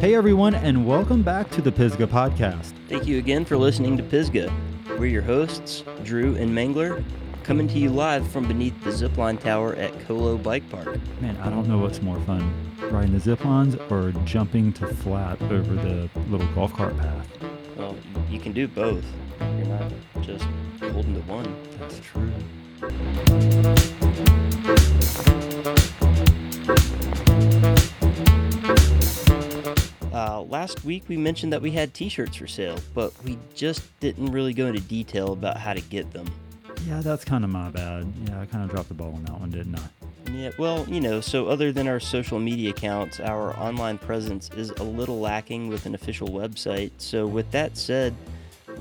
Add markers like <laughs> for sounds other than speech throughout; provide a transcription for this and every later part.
Hey everyone, and welcome back to the Pisgah Podcast. Thank you again for listening to Pisgah. We're your hosts, Drew and Mangler, coming to you live from beneath the zipline tower at Kolo Bike Park. Man, I don't know what's more fun, riding the zip lines or jumping to flat over the little golf cart path. Well, you can do both. You're not just holding to one. That's true. Last week we mentioned that we had t-shirts for sale, but we just didn't really go into detail about how to get them. Yeah, that's kind of my bad. Yeah, I kind of dropped the ball on that one, didn't I? Yeah, well, you know, so other than our social media accounts, our online presence is a little lacking with an official website. So, with that said,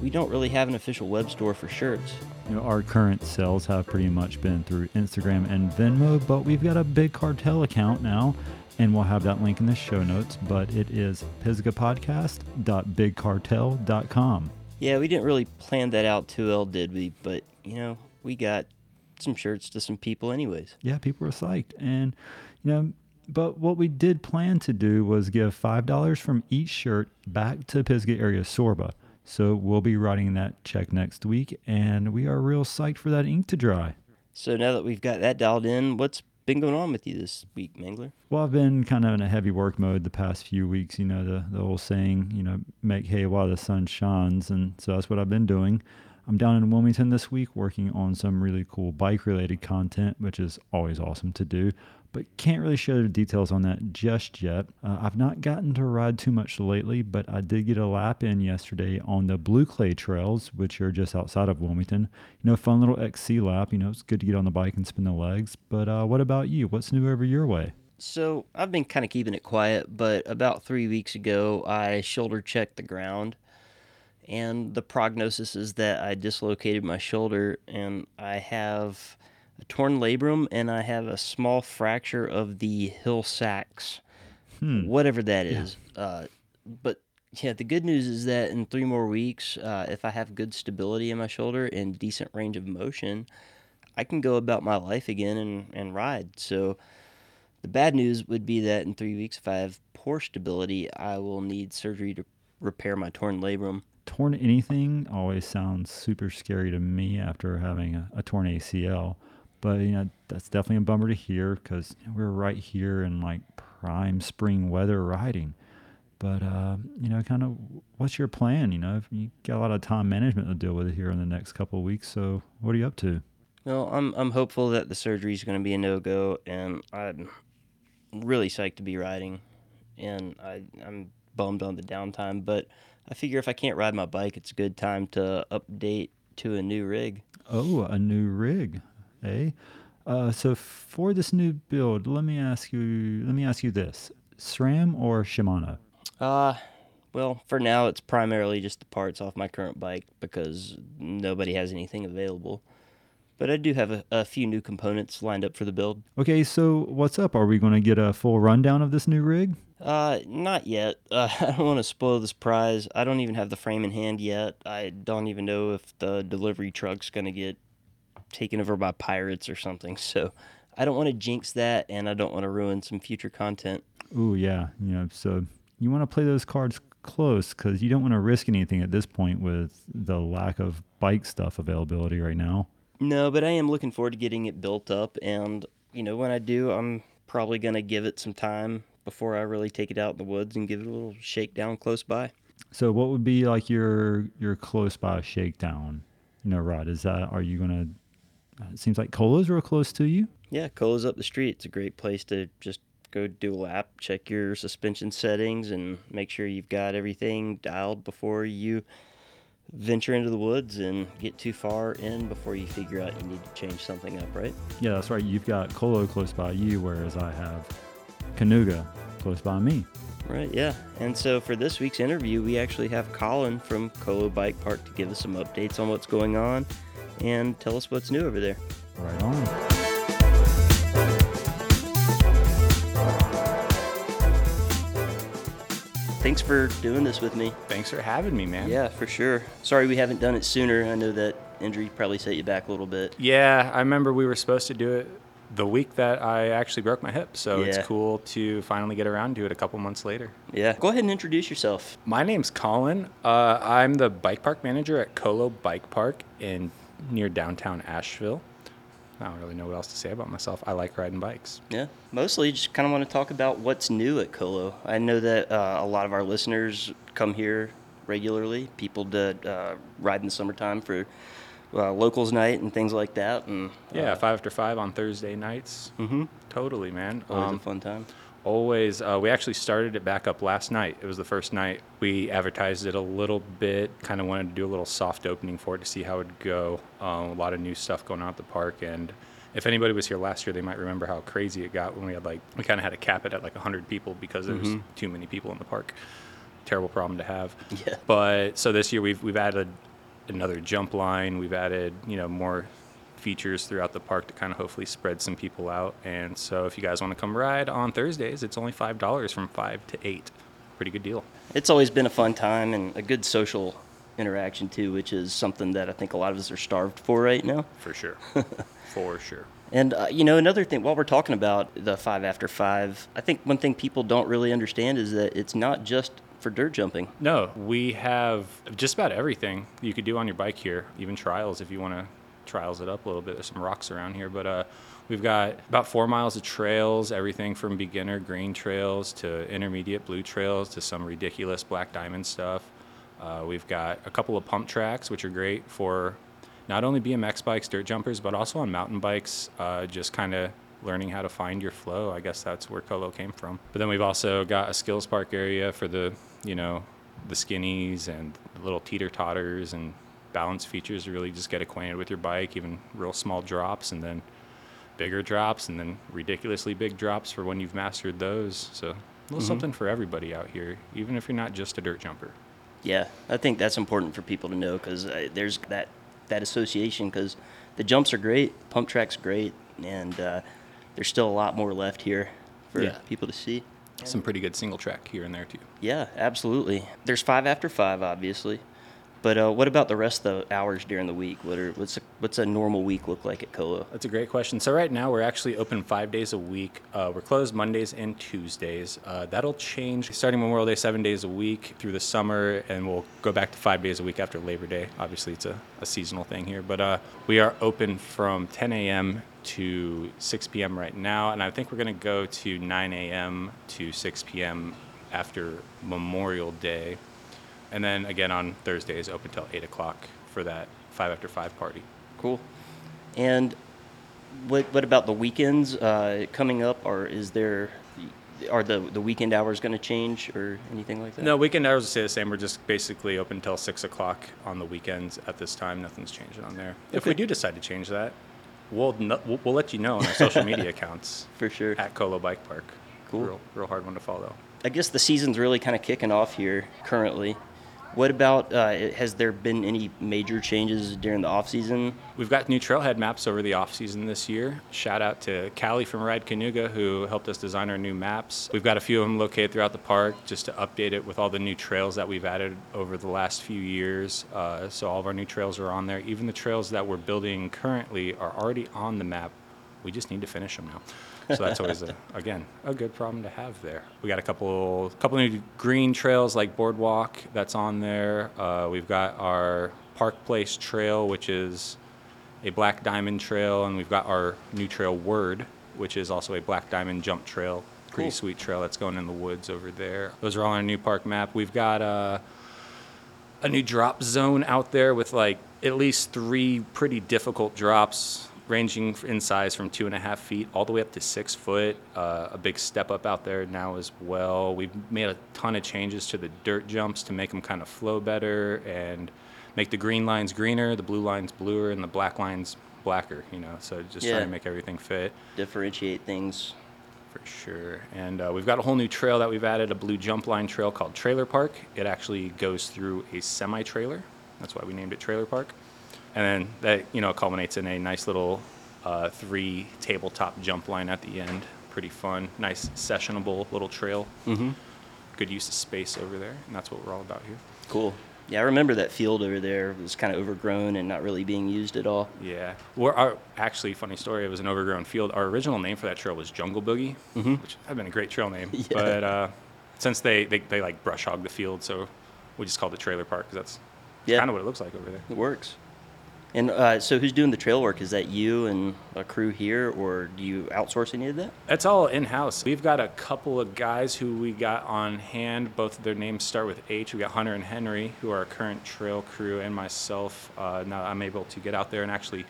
we don't really have an official web store for shirts. You know, our current sales have pretty much been through Instagram and Venmo, but we've got a big cartel account now, and we'll have that link in the show notes. But it is pisgahpodcast.bigcartel.com. Yeah, we didn't really plan that out too well, did we? But, you know, we got some shirts to some people, anyways. Yeah, people were psyched. And, you know, but what we did plan to do was give $5 from each shirt back to Pisgah area SORBA. So we'll be writing that check next week, and we are real psyched for that ink to dry. So, now that we've got that dialed in, what's been going on with you this week, Mangler? Well, I've been kind of in a heavy work mode the past few weeks. You know, the, the old saying, you know, make hay while the sun shines. And so that's what I've been doing. I'm down in Wilmington this week working on some really cool bike related content, which is always awesome to do, but can't really share the details on that just yet. Uh, I've not gotten to ride too much lately, but I did get a lap in yesterday on the Blue Clay Trails, which are just outside of Wilmington. You know, fun little XC lap. You know, it's good to get on the bike and spin the legs. But uh, what about you? What's new over your way? So, I've been kind of keeping it quiet, but about three weeks ago, I shoulder checked the ground and the prognosis is that I dislocated my shoulder and I have a torn labrum and I have a small fracture of the Hill Sachs, Hmm. whatever that is. Uh, but yeah, the good news is that in three more weeks, uh, if I have good stability in my shoulder and decent range of motion, I can go about my life again and, and ride. So the bad news would be that in three weeks, if I have poor stability, I will need surgery to repair my torn labrum. Torn anything always sounds super scary to me after having a, a torn ACL. But you know that's definitely a bummer to hear because we're right here in like prime spring weather riding. But uh, you know, kind of, what's your plan? You know, you got a lot of time management to deal with here in the next couple of weeks. So what are you up to? Well, I'm I'm hopeful that the surgery is going to be a no go, and I'm really psyched to be riding, and I I'm bummed on the downtime, but I figure if I can't ride my bike, it's a good time to update to a new rig. Oh, a new rig, eh? Uh, so for this new build, let me ask you. Let me ask you this: SRAM or Shimano? Uh, well, for now, it's primarily just the parts off my current bike because nobody has anything available. But I do have a, a few new components lined up for the build. Okay, so what's up? Are we going to get a full rundown of this new rig? Uh, not yet. <laughs> Uh, I don't want to spoil the surprise. I don't even have the frame in hand yet. I don't even know if the delivery truck's gonna get taken over by pirates or something. <laughs> So I don't want to jinx that, and I don't want to ruin some future content. Ooh, yeah. You know, so you want to play those cards close because you don't want to risk anything at this point with the lack of bike stuff availability right now. No, but I am looking forward to getting it built up, and you know, when I do, I'm probably gonna give it some time before I really take it out in the woods and give it a little shakedown close by. So, what would be like your your close by shakedown? You know, Rod, is that are you gonna? uh, It seems like Kolo's real close to you. Yeah, Kolo's up the street. It's a great place to just go do a lap, check your suspension settings, and make sure you've got everything dialed before you venture into the woods and get too far in before you figure out you need to change something up, right? Yeah, that's right. You've got Kolo close by you, whereas I have Kanuga close by me. Right, yeah. And so for this week's interview, we actually have Colin from Kolo Bike Park to give us some updates on what's going on and tell us what's new over there. Right on. Thanks for doing this with me. Thanks for having me, man. Yeah, for sure. Sorry we haven't done it sooner. I know that injury probably set you back a little bit. Yeah, I remember we were supposed to do it the week that I actually broke my hip. So it's cool to finally get around to it a couple months later. Yeah. Go ahead and introduce yourself. My name's Colin. Uh, I'm the bike park manager at Kolo Bike Park in near downtown Asheville. I don't really know what else to say about myself. I like riding bikes. Yeah. Mostly just kind of want to talk about what's new at Kolo. I know that uh, a lot of our listeners come here regularly, people that uh, ride in the summertime for uh, locals night and things like that. And Yeah, uh, five after five on Thursday nights. Mm-hmm. Totally, man. always Um, a fun time. Always. Uh, we actually started it back up last night. It was the first night. We advertised it a little bit, kind of wanted to do a little soft opening for it to see how it would go. Um, a lot of new stuff going on at the park. And if anybody was here last year, they might remember how crazy it got when we had like, we kind of had to cap it at like 100 people because there was Mhm. too many people in the park. Terrible problem to have. Yeah. But so this year we've, we've added another jump line. We've added, you know, more features throughout the park to kind of hopefully spread some people out. And so if you guys want to come ride on Thursdays, it's only $5 from 5 to 8. Pretty good deal. It's always been a fun time and a good social interaction too, which is something that I think a lot of us are starved for right now. For sure. <laughs> For sure. And uh, you know, another thing while we're talking about the five after five, I think one thing people don't really understand is that it's not just for dirt jumping. No, we have just about everything you could do on your bike here, even trials if you want to trials it up a little bit. There's some rocks around here, but uh, we've got about four miles of trails, everything from beginner green trails to intermediate blue trails to some ridiculous black diamond stuff. Uh, we've got a couple of pump tracks, which are great for not only BMX bikes, dirt jumpers, but also on mountain bikes, uh, just kind of learning how to find your flow. I guess that's where Kolo came from. But then we've also got a skills park area for the, you know, the skinnies and little teeter totters and balance features to really just get acquainted with your bike, even real small drops and then bigger drops and then ridiculously big drops for when you've mastered those. So a little Mhm. something for everybody out here, even if you're not just a dirt jumper. Yeah, I think that's important for people to know because uh, there's that that association because the jumps are great, pump track's great, and uh, there's still a lot more left here for Yeah. people to see. Some pretty good single track here and there too. Yeah, absolutely. There's five after five, obviously, but uh, what about the rest of the hours during the week? What are what's a, what's a normal week look like at Kolo? That's a great question. So right now we're actually open five days a week. Uh, we're closed Mondays and Tuesdays. Uh, that'll change starting Memorial Day, seven days a week through the summer, and we'll go back to five days a week after Labor Day. Obviously, it's a, a seasonal thing here, but uh, we are open from 10 a.m. to 6 p.m. right now, and I think we're going to go to 9 a.m. to 6 p.m. after Memorial Day, and then again on Thursdays open till 8 o'clock for that five after five party. Cool. And what what about the weekends uh, coming up? Or is there are the the weekend hours going to change or anything like that? No, weekend hours stay the same. We're just basically open until six o'clock on the weekends at this time. Nothing's changing on there. If we do decide to change that, we'll no, we'll, we'll let you know on our social media <laughs> accounts for sure. at Kolo Bike Park. Cool. Real, real hard one to follow. I guess the season's really kind of kicking off here currently. What about uh, has there been any major changes during the off season? We've got new trailhead maps over the off season this year. Shout out to Callie from Ride Kanuga who helped us design our new maps. We've got a few of them located throughout the park just to update it with all the new trails that we've added over the last few years. Uh, so all of our new trails are on there. Even the trails that we're building currently are already on the map. We just need to finish them now. So that's always a, again a good problem to have there. We got a couple couple new green trails like Boardwalk that's on there. Uh, we've got our Park Place Trail, which is a black diamond trail, and we've got our new trail Word, which is also a black diamond jump trail. Pretty Cool. sweet trail that's going in the woods over there. Those are all on our new park map. We've got uh, a new drop zone out there with like at least three pretty difficult drops ranging in size from two and a half feet all the way up to six foot. Uh, a big step up out there now as well. We've made a ton of changes to the dirt jumps to make them kind of flow better and make the green lines greener, the blue lines bluer, and the black lines blacker. You know, so just Yeah. trying to make everything fit Differentiate things. for sure. And uh, we've got a whole new trail that we've added, a blue jump line trail called Trailer Park. It actually goes through a semi trailer. That's why we named it Trailer Park. And then that, you know, culminates in a nice little uh, three tabletop jump line at the end. Pretty fun, nice sessionable little trail. Mm-hmm. Good use of space over there. And that's what we're all about here. Cool. Yeah, I remember that field over there was kind of overgrown and not really being used at all. Yeah. Well, our actually funny story. It was an overgrown field. Our original name for that trail was Jungle Boogie, which had been a great trail name. <laughs> Yeah. But uh, since they, they they like brush hog the field, so we just called it trailer park because that's Yeah. kind of what it looks like over there. It works. And uh, so, who's doing the trail work? Is that you and a crew here, or do you outsource any of that? It's all in house. We've got a couple of guys who we got on hand. Both of their names start with H. We got Hunter and Henry, who are our current trail crew, and myself. Uh, now I'm able to get out there and actually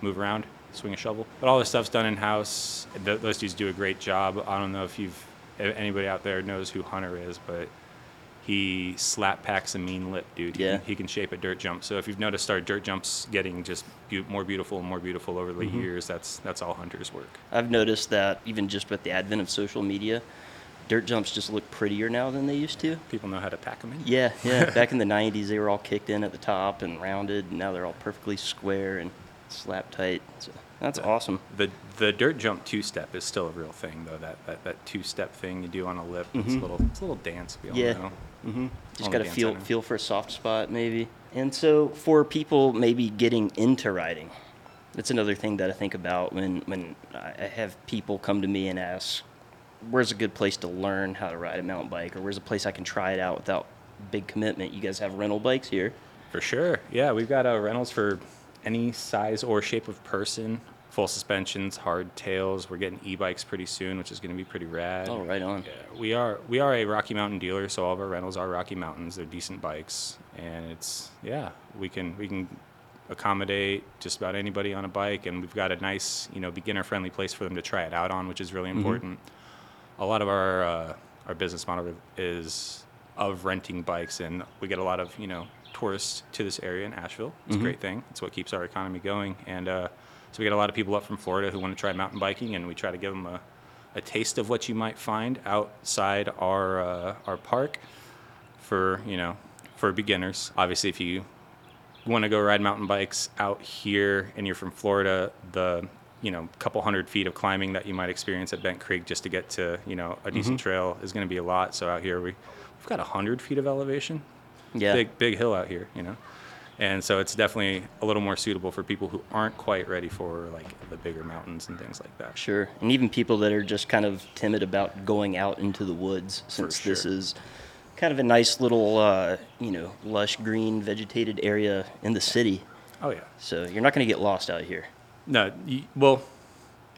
move around, swing a shovel. But all this stuff's done in house. Th- those dudes do a great job. I don't know if you've if anybody out there knows who Hunter is, but he slap packs a mean lip, dude. He Yeah. can, he can shape a dirt jump. So if you've noticed our dirt jumps getting just beau- more beautiful and more beautiful over the Mm-hmm. years, that's that's all Hunter's work. I've noticed that even just with the advent of social media, dirt jumps just look prettier now than they used to. People know how to pack them in. Yeah, <laughs> yeah. Back in the '90s, they were all kicked in at the top and rounded. And now they're all perfectly square and slap tight. So that's awesome. The the dirt jump two step is still a real thing though. That that, that two step thing you do on a lip. It's a little it's a little dance we all Mm-hmm. Yeah. know. Hmm Just got to feel center. feel for a soft spot maybe. And so for people maybe getting into riding, that's another thing that I think about when when I I have people come to me and ask, "Where's a good place to learn how to ride a mountain bike?" or "Where's a place I can try it out without big commitment?" You guys have rental bikes here. For sure. Yeah, we've got uh, rentals for any size or shape of person. Full suspensions, hard tails. We're getting e-bikes pretty soon, which is going to be pretty rad. Oh, right on. Yeah, we are we are a Rocky Mountain dealer, so all of our rentals are Rocky Mountains. They're decent bikes, and it's yeah, we can we can accommodate just about anybody on a bike, and we've got a nice you know beginner friendly place for them to try it out on, which is really important. A lot of our uh, our business model is of renting bikes, and we get a lot of you know tourists to this area in Asheville. It's a great thing. It's what keeps our economy going, and uh, so we get a lot of people up from Florida who want to try mountain biking, and we try to give them a a taste of what you might find outside our uh, our park for you know for beginners. Obviously, if you want to go ride mountain bikes out here and you're from Florida, the you know couple hundred feet of climbing that you might experience at Bent Creek just to get to you know a decent trail is going to be a lot. So out here we we've got hundred feet of elevation, Yeah. big big hill out here, you know. And so it's definitely a little more suitable for people who aren't quite ready for like the bigger mountains and things like that. Sure. And even people that are just kind of timid about going out into the woods, since this is kind of a nice little, uh, you know, lush green vegetated area in the city. Oh yeah. So you're not going to get lost out here. No, y well,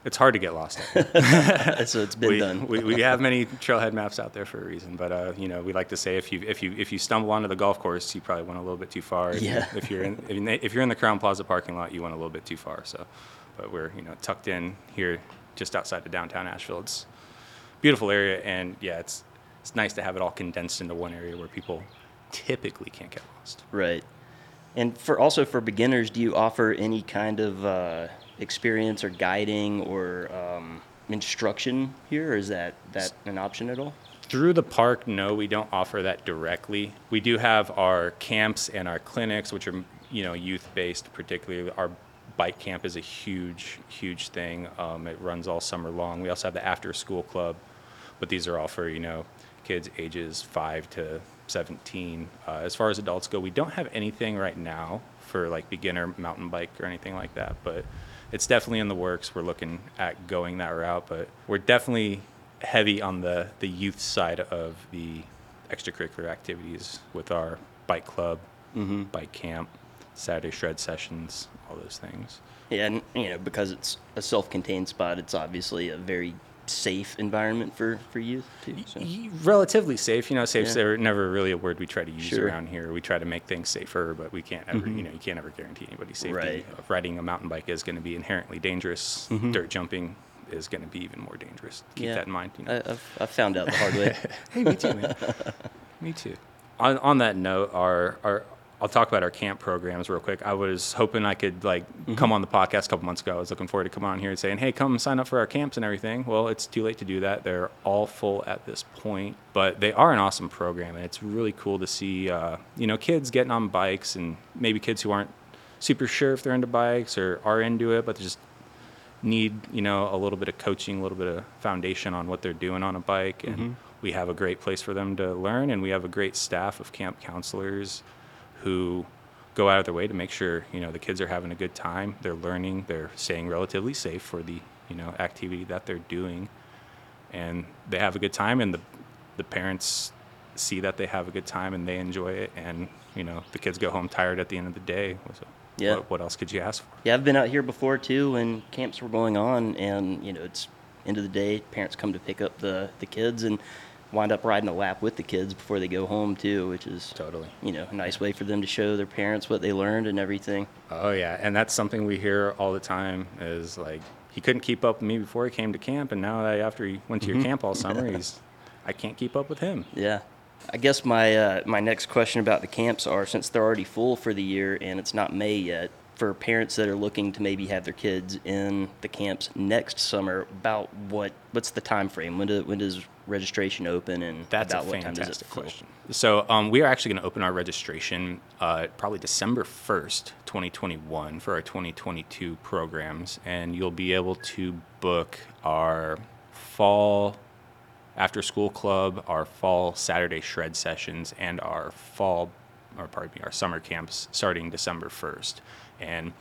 it's hard to get lost. <laughs> so it's been we, done. we, we have many trailhead maps out there for a reason, but uh, you know, we like to say if you if you if you stumble onto the golf course, you probably went a little bit too far. If you- Yeah. If you're in if you're in- if you're in the Crowne Plaza parking lot, you went a little bit too far. So, but we're you know tucked in here, just outside of downtown Asheville. It's a beautiful area, and yeah, it's it's nice to have it all condensed into one area where people typically can't get lost. right. And for also for beginners, do you offer any kind of uh, experience or guiding or um, instruction here, or is that that an option at all? Through the park, no, we don't offer that directly. We do have our camps and our clinics, which are you know youth based. Particularly, our bike camp is a huge, huge thing. Um, it runs all summer long. We also have the after school club, but these are all for you know kids ages five to 17. Uh, as far as adults go, we don't have anything right now for like beginner mountain bike or anything like that, but it's definitely in the works. We're looking at going that route, but we're definitely heavy on the, the youth side of the extracurricular activities with our bike club, mm-hmm. bike camp, Saturday shred sessions, all those things. Yeah, and you know, because it's a self-contained spot, it's obviously a very safe environment for for youth too. So. Relatively safe, you know. Safe's Yeah. never- never really a word we try to use Sure. Mm-hmm. around here. We try to make things safer, but we can't ever, you know, you can't ever guarantee anybody's safety. Right. Riding a mountain bike is going to be inherently dangerous. Dirt jumping is going to be even more dangerous. Keep Mm-hmm. Yeah. that in mind. You know. I, I've, I've found out the hard way. <laughs> Hey, me too, man. <laughs> me too. On, on that note, our, our I'll talk about our camp programs real quick. I was hoping I could like come on the podcast a couple months ago. I was looking forward to coming on here and saying, "Hey, come sign up for our camps and everything." Well, it's too late to do that. They're all full at this point, but they are an awesome program, and it's really cool to see uh, you know kids getting on bikes and maybe kids who aren't super sure if they're into bikes or are into it, but they just need you know a little bit of coaching, a little bit of foundation on what they're doing on a bike, and we have a great place for them to learn, and we have a great staff of camp counselors. Who go out of their way to make sure you know the kids are having a good time, they're learning, they're staying relatively safe for the you know activity that they're doing, and they have a good time, and the the parents see that they have a good time and they enjoy it, and you know the kids go home tired at the end of the day. So Yeah. What, what else could you ask for? Yeah, I've been out here before too when camps were going on, and you know, it's end of the day. Parents come to pick up the the kids and wind up riding a lap with the kids before they go home too, which is Totally. you know a nice way for them to show their parents what they learned and everything. Oh yeah, and that's something we hear all the time. Is like he couldn't keep up with me before he came to camp, and now that after he went to your camp all summer, <laughs> he's I can't keep up with him. Yeah. I guess my uh, my next question about the camps are since they're already full for the year and it's not May yet, for parents that are looking to maybe have their kids in the camps next summer, about what what's the time frame? When do, when does registration open and That's about a what time does it fantastic question. So um, we are actually going to open our registration uh, probably December first, 2021, for our 2022 programs, and you'll be able to book our fall after school club, our fall Saturday shred sessions, and our fall, or pardon me, our summer camps starting December 1st. And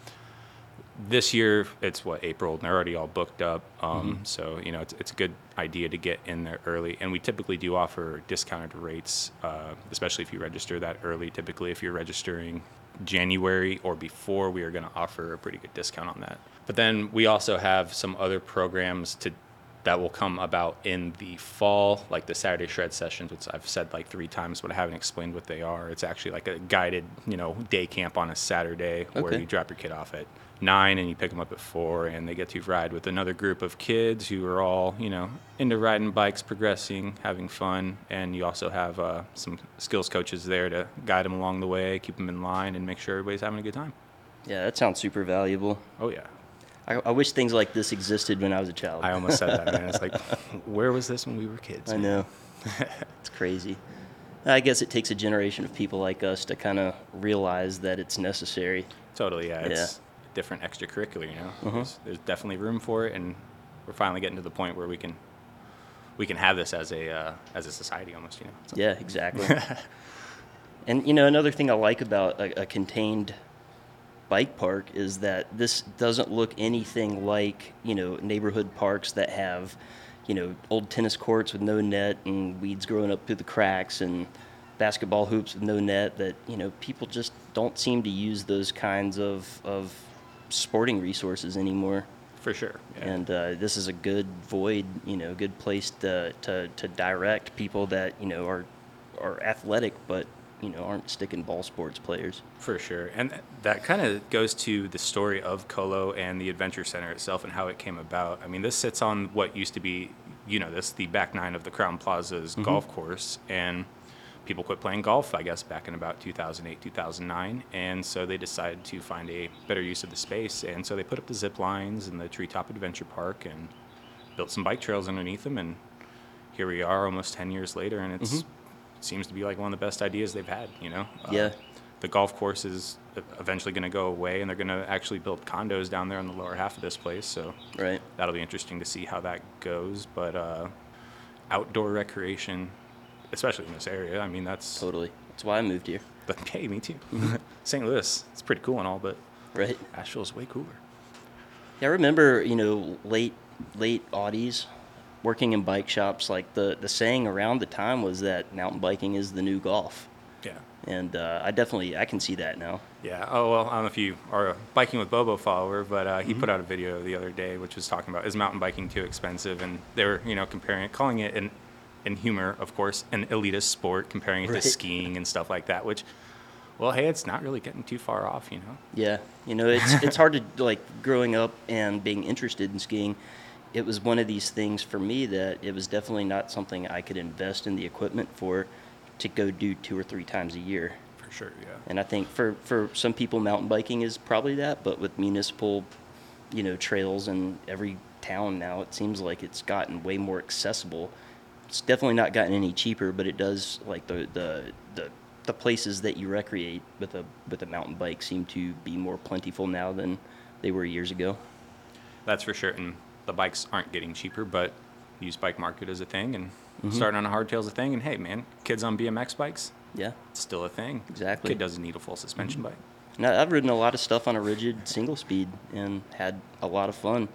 this year it's what April, and they're already all booked up. Um, So you know it's it's a good idea to get in there early, and we typically do offer discounted rates, uh, especially if you register that early. Typically, if you're registering January or before, we are going to offer a pretty good discount on that. But then we also have some other programs to that will come about in the fall, like the Saturday shred sessions, which I've said like three times, but I haven't explained what they are. It's actually like a guided, you know, day camp on a Saturday where you drop your kid off at nine and you pick them up at four, and they get to ride with another group of kids who are all, you know, into riding bikes, progressing, having fun, and you also have uh, some skills coaches there to guide them along the way, keep them in line, and make sure everybody's having a good time. Yeah, that sounds super valuable. Oh yeah. I, I wish things like this existed when I was a child. I almost said that, man. It's like, <laughs> where was this when we were kids? I know. <laughs> it's crazy. I guess it takes a generation of people like us to kind of realize that it's necessary. Totally, yeah. It's Yeah. a different extracurricular, you know. Mhm. There's, there's definitely room for it, and we're finally getting to the point where we can we can have this as a uh, as a society almost, you know. So- Yeah, exactly. <laughs> and you know, another thing I like about a, a contained bike park is that this doesn't look anything like you know neighborhood parks that have you know old tennis courts with no net and weeds growing up through the cracks and basketball hoops with no net that you know people just don't seem to use those kinds of of sporting resources anymore For sure. Yeah. and uh, this is a good void, you know, good place to, to, to direct people that you know are are athletic but you know aren't sticking ball sports players. For sure. And that kind of goes to the story of Kolo and the Adventure Center itself and how it came about. I mean, this sits on what used to be, you know, this, the back nine of the Crowne Plaza's mm-hmm. golf course. And people quit playing golf, I guess, back in about 2008, 2009. And so they decided to find a better use of the space. And so they put up the zip lines and the Treetop Adventure Park and built some bike trails underneath them. And here we are almost 10 years later. And it's, it seems to be like one of the best ideas they've had, you know? Uh, Yeah. the golf course is eventually going to go away, and they're going to actually build condos down there in the lower half of this place. So Right. that'll be interesting to see how that goes. But uh, outdoor recreation, especially in this area, I mean, that's. Totally. That's why I moved here. <laughs> But hey, me too. <laughs> St. Louis, it's pretty cool and all, but Right. Asheville's way cooler. Yeah, I remember you know late late Audis working in bike shops. Like the the saying around the time was that mountain biking is the new golf, Yeah. and uh, I definitely I can see that now. Yeah. Oh well, I don't know if you are a biking with Bobo follower, but uh, he put out a video the other day which was talking about is mountain biking too expensive, and they were you know comparing it, calling it an, in humor, of course, an elitist sport, comparing it Right. to skiing and stuff like that. Which, well, hey, it's not really getting too far off, you know. Yeah, you know, it's it's hard to like growing up and being interested in skiing. It was one of these things for me that it was definitely not something I could invest in the equipment for to go do two or three times a year. For sure. Yeah. And I think for for some people, mountain biking is probably that, but with municipal, you know, trails in every town now, it seems like it's gotten way more accessible. It's definitely not gotten any cheaper, but it does like the the the, the places that you recreate with a with a mountain bike seem to be more plentiful now than they were years ago. That's for sure. The bikes aren't getting cheaper, but used bike market is a thing, and Mm-hmm. starting on a hardtail is a thing. And hey, man, kids on BMX bikes, Yeah. It's still a thing. Exactly. Kid doesn't need a full suspension bike. Now, I've ridden a lot of stuff on a rigid single speed and had a lot of fun.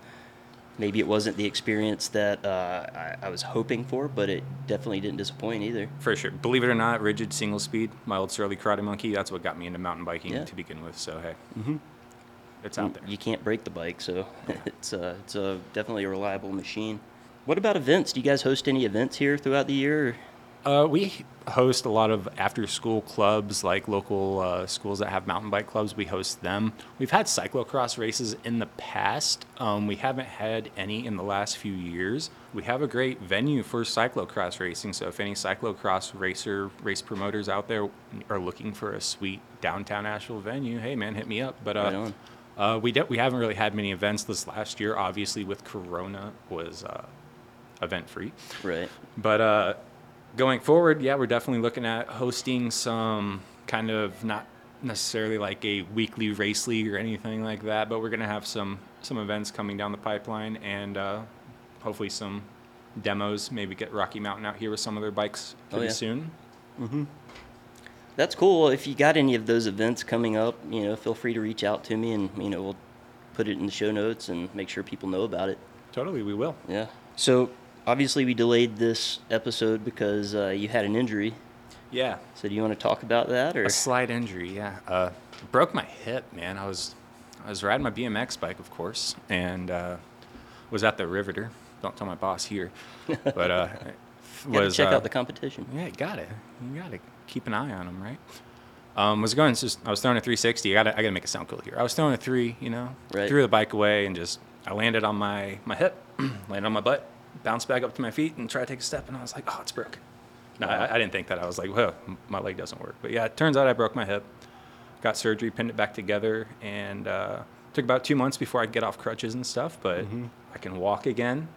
Maybe it wasn't the experience that uh, I, I was hoping for, but it definitely didn't disappoint either. For sure. Believe it or not, rigid single speed, my old Surly Karate Monkey, that's what got me into mountain biking Yeah. to begin with. So, hey, it's out there. You can't break the bike, so <laughs> it's uh, it's a definitely a reliable machine. What about events? Do you guys host any events here throughout the year? Uh, we host a lot of after school clubs, like local uh, schools that have mountain bike clubs. We host them. We've had cyclocross races in the past. Um, we haven't had any in the last few years. We have a great venue for cyclocross racing. So if any cyclocross racer, race promoters out there are looking for a sweet downtown Asheville venue, hey man, hit me up. But uh, on. Uh, we de- we haven't really had many events this last year. Obviously, with Corona was uh, event free. Right. But uh, going forward, yeah, we're definitely looking at hosting some kind of not necessarily like a weekly race league or anything like that, but we're going to have some some events coming down the pipeline and uh, hopefully some demos. Maybe get Rocky Mountain out here with some of their bikes Oh, pretty yeah. soon. That's cool. If you got any of those events coming up, you know, feel free to reach out to me, and you know, we'll put it in the show notes and make sure people know about it. Totally, we will. Yeah. So obviously, we delayed this episode because uh, you had an injury. Yeah, So do you want to talk about that, or a slight injury. Yeah, uh, broke my hip, man. I was I was riding my BMX bike, of course, and uh, was at the Riveter. Don't tell my boss here, <laughs> but uh, was check uh, out the competition? Yeah, got it. You got to keep an eye on them, right? Um, was going just I was throwing a 360. I got to I got to make it sound cool here. I was throwing a three, you know, Right. threw the bike away and just I landed on my my hip, <clears throat> landed on my butt, bounced back up to my feet and tried to take a step, and I was like, oh, it's broke. No, Wow. I, I didn't think that. I was like, well, my leg doesn't work. But yeah, it turns out I broke my hip. Got surgery, pinned it back together, and uh, took about two months before I could get off crutches and stuff. But Mm-hmm. I can walk again.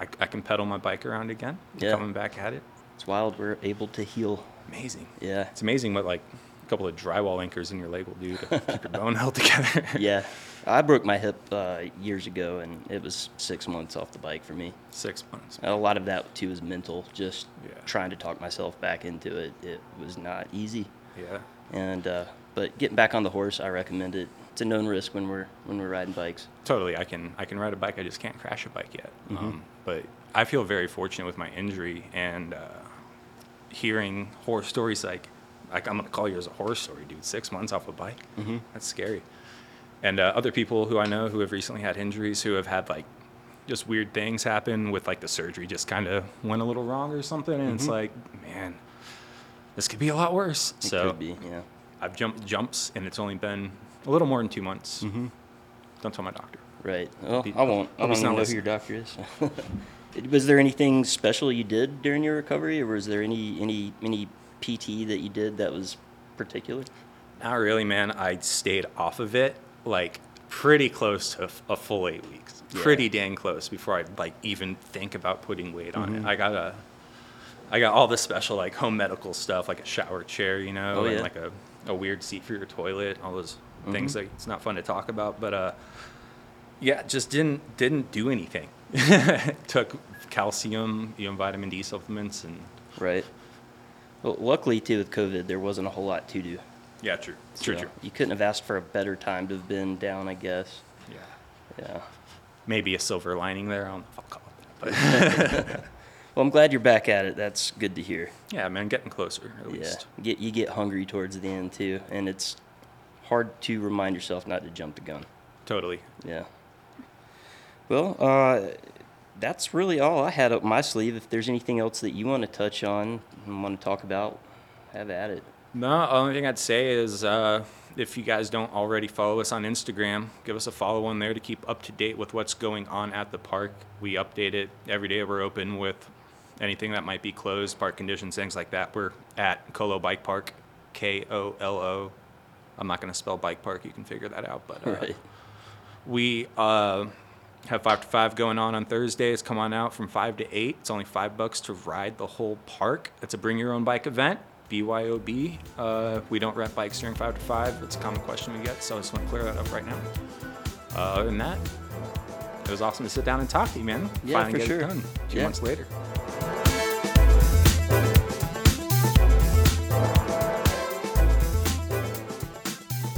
I, I can pedal my bike around again. Yeah. Coming back at it. It's wild. We're able to heal. Amazing. Yeah. It's amazing what like a couple of drywall anchors in your leg will do to keep your <laughs> bone held together. Yeah. I broke my hip uh, years ago, and it was six months off the bike for me. Six months. A lot of that too is mental. Just Yeah. trying to talk myself back into it. It was not easy. Yeah. And uh, but getting back on the horse, I recommend it. It's a known risk when we're when we're riding bikes. Totally. I can I can ride a bike. I just can't crash a bike yet. Mm-hmm. Um, but I feel very fortunate with my injury and uh, hearing horror stories like like I'm gonna call yours a horror story, dude. Six months off a bike. Mm-hmm. That's scary. And uh, other people who I know who have recently had injuries who have had like just weird things happen with like the surgery just kind of went a little wrong or something, and it's like, man, this could be a lot worse. Mm-hmm. It so could be, yeah. I've jumped jumps, and it's only been a little more than two months. Mm-hmm. Don't tell my doctor. Right. Well, Be- I won't. I don't know who your doctor is. <laughs> was there anything special you did during your recovery, or was there any any any PT that you did that was particular? Not really, man. I stayed off of it like pretty close to a full eight weeks. Yeah. Pretty dang close before I like even think about putting weight on Mm-hmm. it. I got a, I got all this special like home medical stuff, like a shower chair, you know, Oh, and yeah. like a, a weird seat for your toilet, all those Mm-hmm. things that it's not fun to talk about. But uh, yeah, just didn't didn't do anything. <laughs> Took calcium, you know, vitamin D supplements, and Right. Well, luckily too with COVID, there wasn't a whole lot to do. yeah, true, true, true. You couldn't have asked for a better time to have been down, I guess. Yeah. Yeah. Maybe a silver lining there. I don't know if I'll call it that. But <laughs> <laughs> Well, I'm glad you're back at it. That's good to hear. yeah, man, getting closer at Yeah. least. Get you get hungry towards the end too, and it's hard to remind yourself not to jump the gun. Totally. Yeah. Well, uh, that's really all I had up my sleeve. If there's anything else that you want to touch on and want to talk about, have at it. No, the only thing I'd say is uh, if you guys don't already follow us on Instagram, give us a follow on there to keep up to date with what's going on at the park. We update it every day. We're open with anything that might be closed, park conditions, things like that. We're at Kolo Bike Park, K O L O. I'm not going to spell bike park. You can figure that out. But uh, <laughs> Right. We uh, have five to five going on on Thursdays. Come on out from five to eight. It's only five bucks to ride the whole park. It's a bring your own bike event. BYOB. Uh, we don't rent bikes during five to five. It's a common question we get, so I just want to clear that up right now. Uh, other than that, it was awesome to sit down and talk to you, man. Yeah, Finally for get sure. Two Yeah. months later.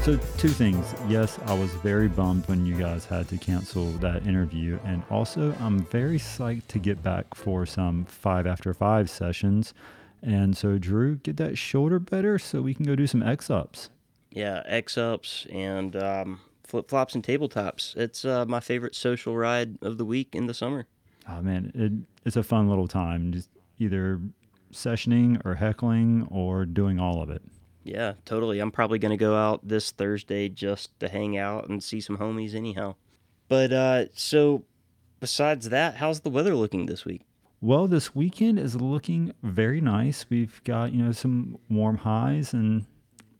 So, two things. Yes, I was very bummed when you guys had to cancel that interview. And also, I'm very psyched to get back for some five after five sessions. And so, Drew, get that shoulder better so we can go do some X ups. Yeah, X ups and um, flip flops and tabletops. It's uh, my favorite social ride of the week in the summer. Oh, man, it, it's a fun little time. Just either sessioning or heckling or doing all of it. Yeah, totally. I'm probably going to go out this Thursday just to hang out and see some homies, anyhow. But uh, so, besides that, how's the weather looking this week? Well, this weekend is looking very nice. We've got, you know, some warm highs and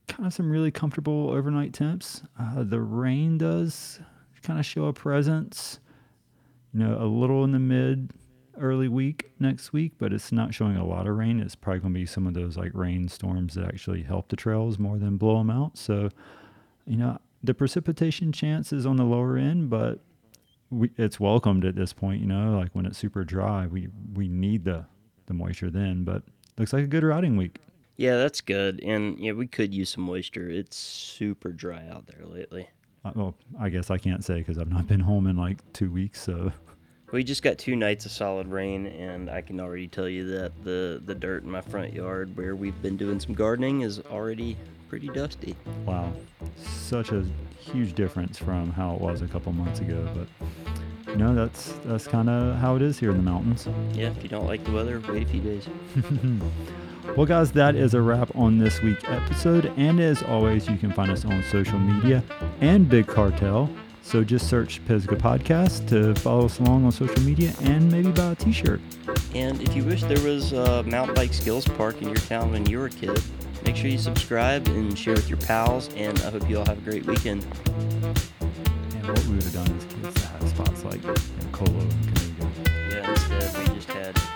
kind of some really comfortable overnight temps. Uh, the rain does kind of show a presence, you know, a little in the mid early week next week, but it's not showing a lot of rain. It's probably going to be some of those like rainstorms that actually help the trails more than blow them out. So, you know, the precipitation chance is on the lower end, but we, it's welcomed at this point. You know, like when it's super dry, we we need the the moisture then. But looks like a good riding week. Yeah, that's good. And yeah, we could use some moisture. It's super dry out there lately. Uh, well, I guess I can't say because I've not been home in like two weeks. So <laughs> We just got two nights of solid rain, and I can already tell you that the the dirt in my front yard where we've been doing some gardening is already pretty dusty. wow, such a huge difference from how it was a couple months ago. But you know, that's that's kind of how it is here in the mountains. Yeah, if you don't like the weather, wait a few days. <laughs> Well, guys, that is a wrap on this week's episode. And as always, you can find us on social media and Big Cartel. So just search Pisgah Podcast to follow us along on social media and maybe buy a t shirt. And if you wish there was a mountain bike skills park in your town when you were a kid, make sure you subscribe and share with your pals. And I hope you all have a great weekend. And what we would have done as kids to have spots like Kolo and Canadian. Yeah, instead we just had.